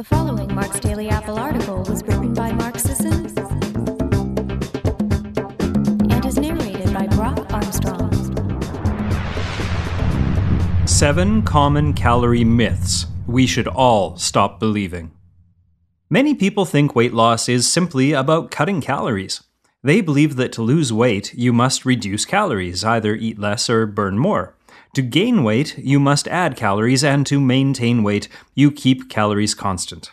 The following Mark's Daily Apple article was written by Mark Sisson and is narrated by Brock Armstrong. Seven common calorie myths we should all stop believing. Many people think weight loss is simply about cutting calories. They believe that to lose weight, you must reduce calories, either eat less or burn more. To gain weight, you must add calories, and to maintain weight, you keep calories constant.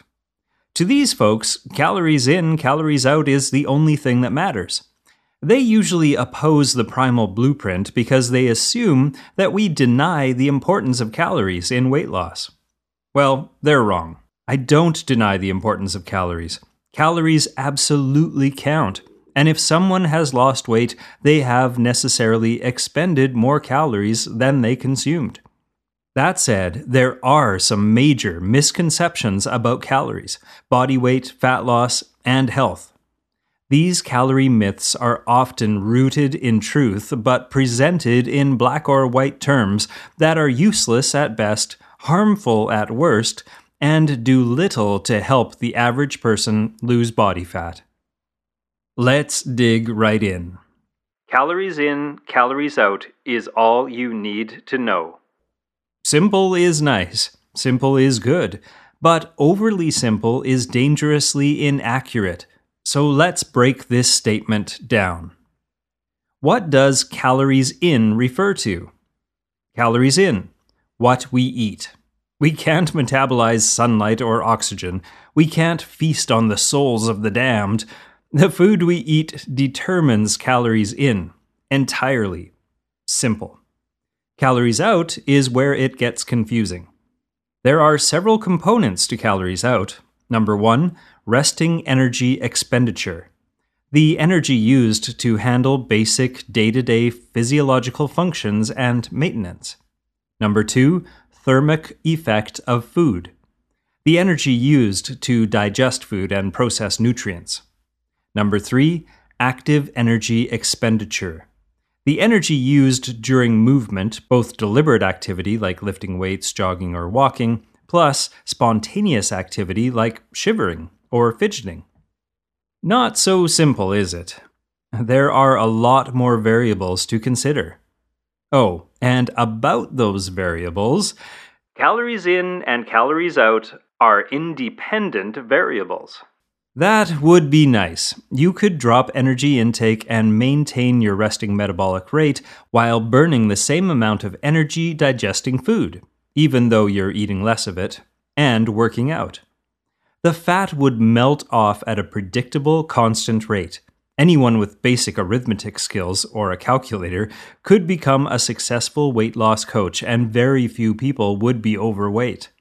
To these folks, calories in, calories out is the only thing that matters. They usually oppose the primal blueprint because they assume that we deny the importance of calories in weight loss. Well, they're wrong. I don't deny the importance of calories. Calories absolutely count. And if someone has lost weight, they have necessarily expended more calories than they consumed. That said, there are some major misconceptions about calories, body weight, fat loss, and health. These calorie myths are often rooted in truth, but presented in black or white terms that are useless at best, harmful at worst, and do little to help the average person lose body fat. Let's dig right in. Calories in, calories out is all you need to know. Simple is nice, simple is good, but overly simple is dangerously inaccurate. So let's break this statement down. What does calories in refer to? Calories in, what we eat. We can't metabolize sunlight or oxygen. We can't feast on the souls of the damned. The food we eat determines calories in entirely. Simple. Calories out is where it gets confusing. There are several components to calories out. Number one, resting energy expenditure. The energy used to handle basic day to day physiological functions and maintenance. Number two, thermic effect of food. The energy used to digest food and process nutrients. Number three, active energy expenditure. The energy used during movement, both deliberate activity like lifting weights, jogging, or walking, plus spontaneous activity like shivering or fidgeting. Not so simple, is it? There are a lot more variables to consider. Oh, and about those variables, calories in and calories out are independent variables. That would be nice. You could drop energy intake and maintain your resting metabolic rate while burning the same amount of energy digesting food, even though you're eating less of it, and working out. The fat would melt off at a predictable, constant rate. Anyone with basic arithmetic skills or a calculator could become a successful weight loss coach, and very few people would be overweight.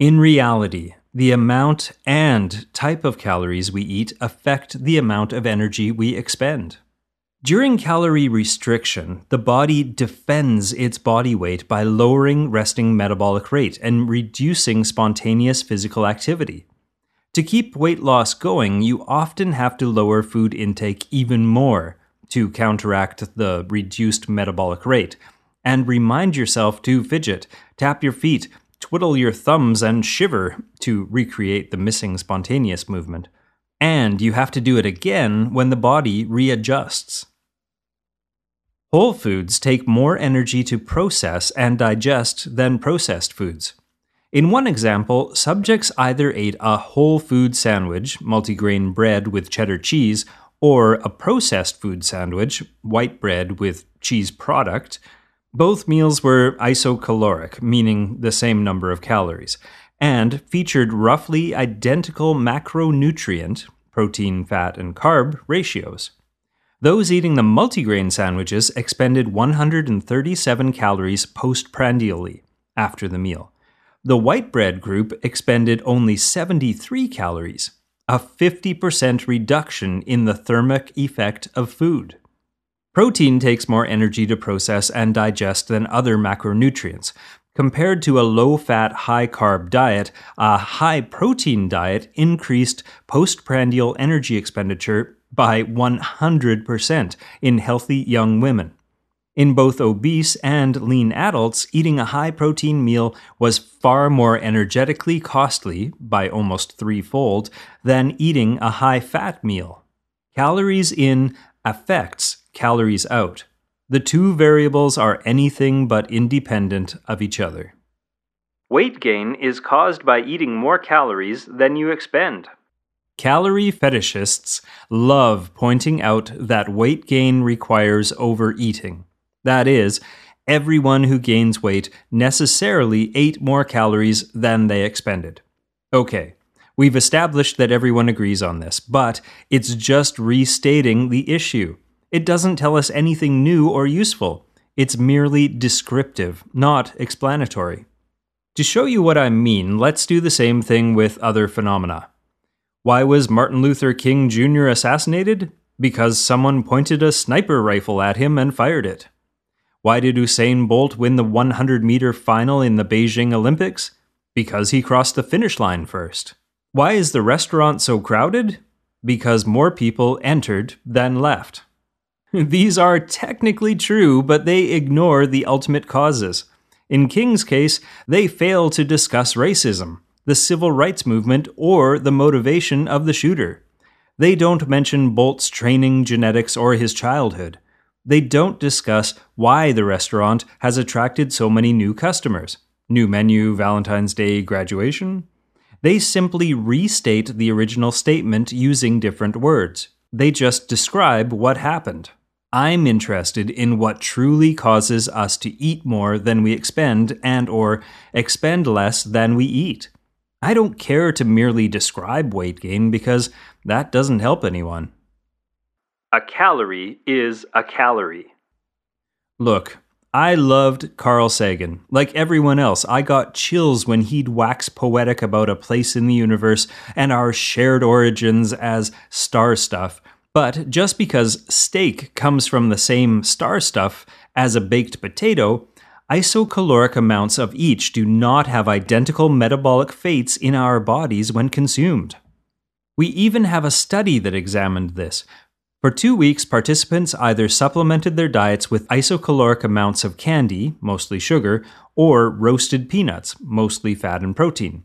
In reality, the amount and type of calories we eat affect the amount of energy we expend. During calorie restriction, the body defends its body weight by lowering resting metabolic rate and reducing spontaneous physical activity. To keep weight loss going, you often have to lower food intake even more to counteract the reduced metabolic rate. And remind yourself to fidget, tap your feet, twiddle your thumbs and shiver to recreate the missing spontaneous movement. And you have to do it again when the body readjusts. Whole foods take more energy to process and digest than processed foods. In one example, subjects either ate a whole food sandwich, multigrain bread with cheddar cheese, or a processed food sandwich, white bread with cheese product, both meals were isocaloric, meaning the same number of calories, and featured roughly identical macronutrient, protein, fat, and carb ratios. Those eating the multigrain sandwiches expended 137 calories postprandially after the meal. The white bread group expended only 73 calories, a 50% reduction in the thermic effect of food. Protein takes more energy to process and digest than other macronutrients. Compared to a low fat, high carb diet, a high protein diet increased postprandial energy expenditure by 100% in healthy young women. In both obese and lean adults, eating a high protein meal was far more energetically costly, by almost threefold, than eating a high fat meal. Calories in affects calories out. The two variables are anything but independent of each other. Weight gain is caused by eating more calories than you expend. Calorie fetishists love pointing out that weight gain requires overeating. That is, everyone who gains weight necessarily ate more calories than they expended. Okay, we've established that everyone agrees on this, but it's just restating the issue. It doesn't tell us anything new or useful. It's merely descriptive, not explanatory. To show you what I mean, let's do the same thing with other phenomena. Why was Martin Luther King Jr. assassinated? Because someone pointed a sniper rifle at him and fired it. Why did Usain Bolt win the 100 meter final in the Beijing Olympics? Because he crossed the finish line first. Why is the restaurant so crowded? Because more people entered than left. These are technically true, but they ignore the ultimate causes. In King's case, they fail to discuss racism, the civil rights movement, or the motivation of the shooter. They don't mention Bolt's training, genetics, or his childhood. They don't discuss why the restaurant has attracted so many new customers. New menu, Valentine's Day graduation? They simply restate the original statement using different words. They just describe what happened. I'm interested in what truly causes us to eat more than we expend and or expend less than we eat. I don't care to merely describe weight gain because that doesn't help anyone. A calorie is a calorie. Look, I loved Carl Sagan. Like everyone else, I got chills when he'd wax poetic about a place in the universe and our shared origins as star stuff but just because steak comes from the same star stuff as a baked potato, isocaloric amounts of each do not have identical metabolic fates in our bodies when consumed. We even have a study that examined this. For two weeks, participants either supplemented their diets with isocaloric amounts of candy, mostly sugar, or roasted peanuts, mostly fat and protein.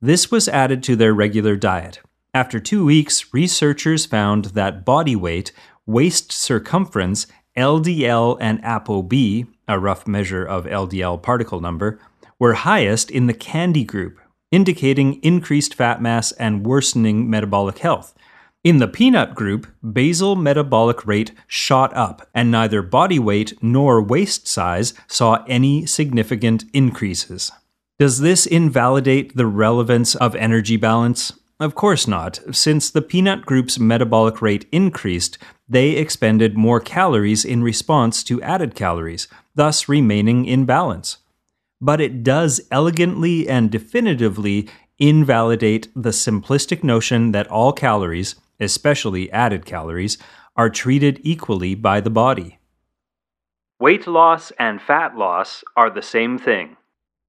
This was added to their regular diet. After two weeks, researchers found that body weight, waist circumference, LDL, and ApoB, a rough measure of LDL particle number, were highest in the candy group, indicating increased fat mass and worsening metabolic health. In the peanut group, basal metabolic rate shot up, and neither body weight nor waist size saw any significant increases. Does this invalidate the relevance of energy balance? Of course not. Since the peanut group's metabolic rate increased, they expended more calories in response to added calories, thus remaining in balance. But it does elegantly and definitively invalidate the simplistic notion that all calories, especially added calories, are treated equally by the body. Weight loss and fat loss are the same thing.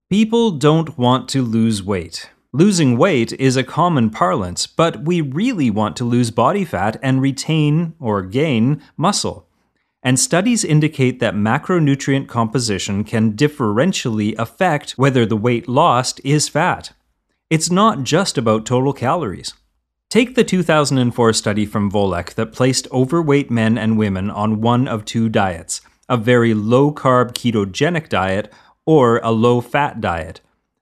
People don't want to lose weight. Losing weight is a common parlance, but we really want to lose body fat and retain or gain muscle. And studies indicate that macronutrient composition can differentially affect whether the weight lost is fat. It's not just about total calories. Take the 2004 study from Volek that placed overweight men and women on one of two diets a very low carb ketogenic diet or a low fat diet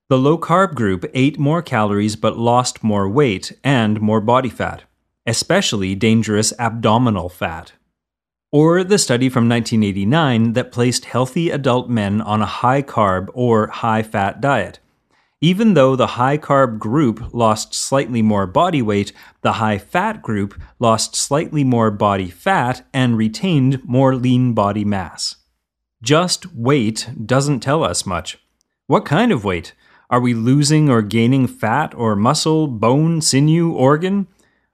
the low carb group ate more calories but lost more weight and more body fat, especially dangerous abdominal fat. Or the study from 1989 that placed healthy adult men on a high carb or high fat diet. Even though the high carb group lost slightly more body weight, the high fat group lost slightly more body fat and retained more lean body mass. Just weight doesn't tell us much. What kind of weight? Are we losing or gaining fat or muscle, bone, sinew, organ?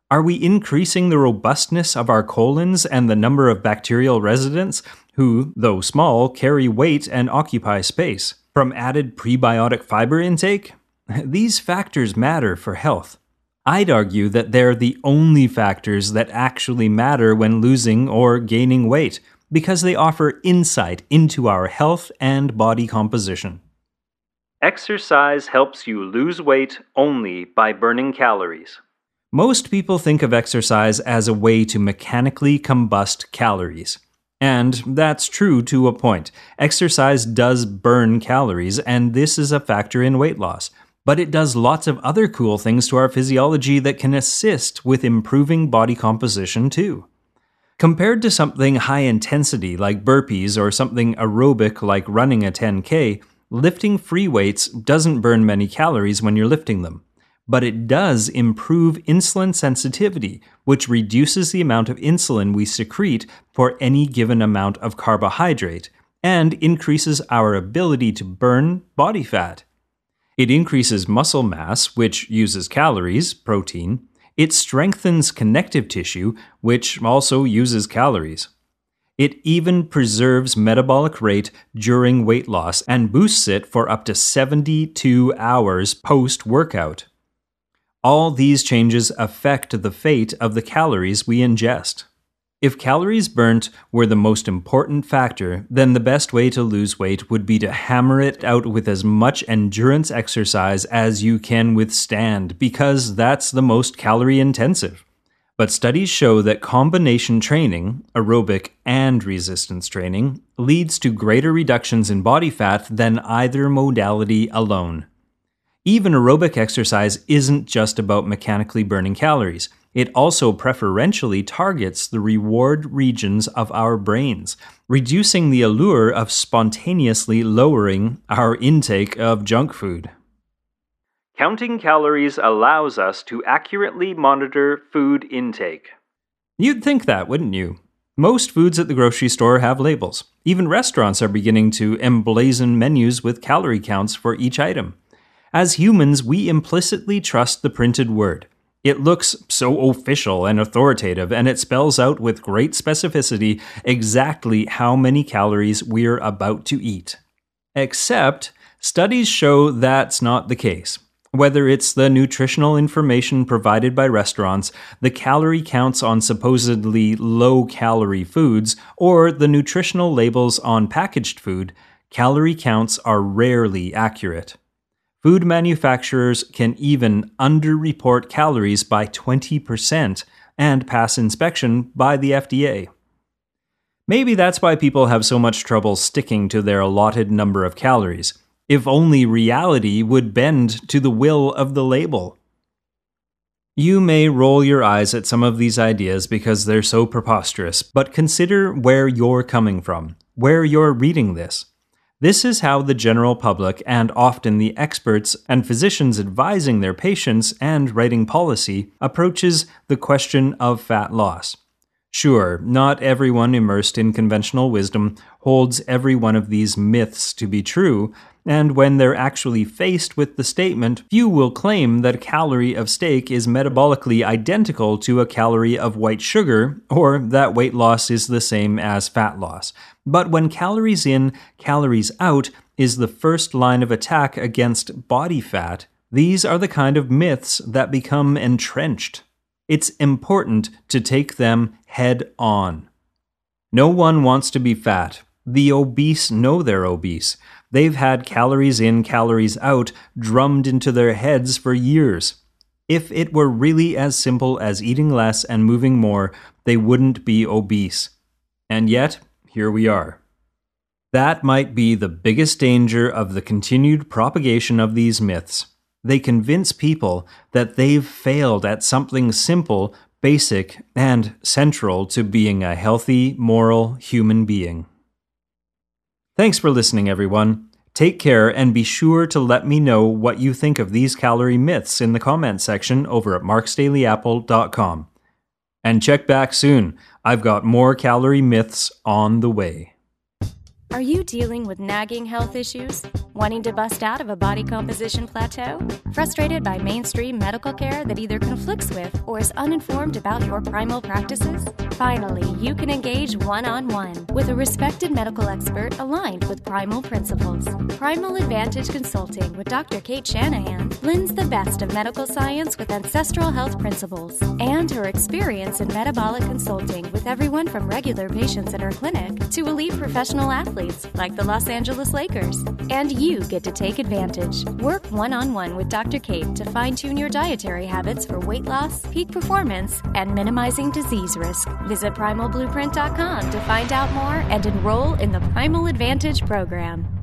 Are we increasing the robustness of our colons and the number of bacterial residents who, though small, carry weight and occupy space? From added prebiotic fiber intake? These factors matter for health. I'd argue that they're the only factors that actually matter when losing or gaining weight, because they offer insight into our health and body composition. Exercise helps you lose weight only by burning calories. Most people think of exercise as a way to mechanically combust calories. And that's true to a point. Exercise does burn calories, and this is a factor in weight loss. But it does lots of other cool things to our physiology that can assist with improving body composition too. Compared to something high intensity like burpees or something aerobic like running a 10K, lifting free weights doesn't burn many calories when you're lifting them. But it does improve insulin sensitivity, which reduces the amount of insulin we secrete for any given amount of carbohydrate, and increases our ability to burn body fat. It increases muscle mass, which uses calories, protein, it strengthens connective tissue, which also uses calories. It even preserves metabolic rate during weight loss and boosts it for up to 72 hours post workout. All these changes affect the fate of the calories we ingest. If calories burnt were the most important factor, then the best way to lose weight would be to hammer it out with as much endurance exercise as you can withstand, because that's the most calorie intensive. But studies show that combination training, aerobic and resistance training, leads to greater reductions in body fat than either modality alone. Even aerobic exercise isn't just about mechanically burning calories. It also preferentially targets the reward regions of our brains, reducing the allure of spontaneously lowering our intake of junk food. Counting calories allows us to accurately monitor food intake. You'd think that, wouldn't you? Most foods at the grocery store have labels. Even restaurants are beginning to emblazon menus with calorie counts for each item. As humans, we implicitly trust the printed word. It looks so official and authoritative, and it spells out with great specificity exactly how many calories we're about to eat. Except, studies show that's not the case. Whether it's the nutritional information provided by restaurants, the calorie counts on supposedly low calorie foods, or the nutritional labels on packaged food, calorie counts are rarely accurate. Food manufacturers can even underreport calories by 20% and pass inspection by the FDA. Maybe that's why people have so much trouble sticking to their allotted number of calories. If only reality would bend to the will of the label. You may roll your eyes at some of these ideas because they're so preposterous, but consider where you're coming from, where you're reading this. This is how the general public, and often the experts and physicians advising their patients and writing policy, approaches the question of fat loss. Sure, not everyone immersed in conventional wisdom holds every one of these myths to be true, and when they're actually faced with the statement, few will claim that a calorie of steak is metabolically identical to a calorie of white sugar, or that weight loss is the same as fat loss. But when calories in, calories out is the first line of attack against body fat, these are the kind of myths that become entrenched. It's important to take them head on. No one wants to be fat. The obese know they're obese. They've had calories in, calories out drummed into their heads for years. If it were really as simple as eating less and moving more, they wouldn't be obese. And yet, here we are. That might be the biggest danger of the continued propagation of these myths. They convince people that they've failed at something simple, basic, and central to being a healthy, moral human being. Thanks for listening, everyone. Take care and be sure to let me know what you think of these calorie myths in the comment section over at marksdailyapple.com. And check back soon. I've got more calorie myths on the way. Are you dealing with nagging health issues? Wanting to bust out of a body composition plateau? Frustrated by mainstream medical care that either conflicts with or is uninformed about your primal practices? Finally, you can engage one on one with a respected medical expert aligned with primal principles. Primal Advantage Consulting with Dr. Cate Shanahan blends the best of medical science with ancestral health principles and her experience in metabolic consulting with everyone from regular patients at her clinic to elite professional athletes like the Los Angeles Lakers. And you get to take advantage. Work one on one with Dr. Cate to fine tune your dietary habits for weight loss, peak performance, and minimizing disease risk. Visit primalblueprint.com to find out more and enroll in the Primal Advantage program.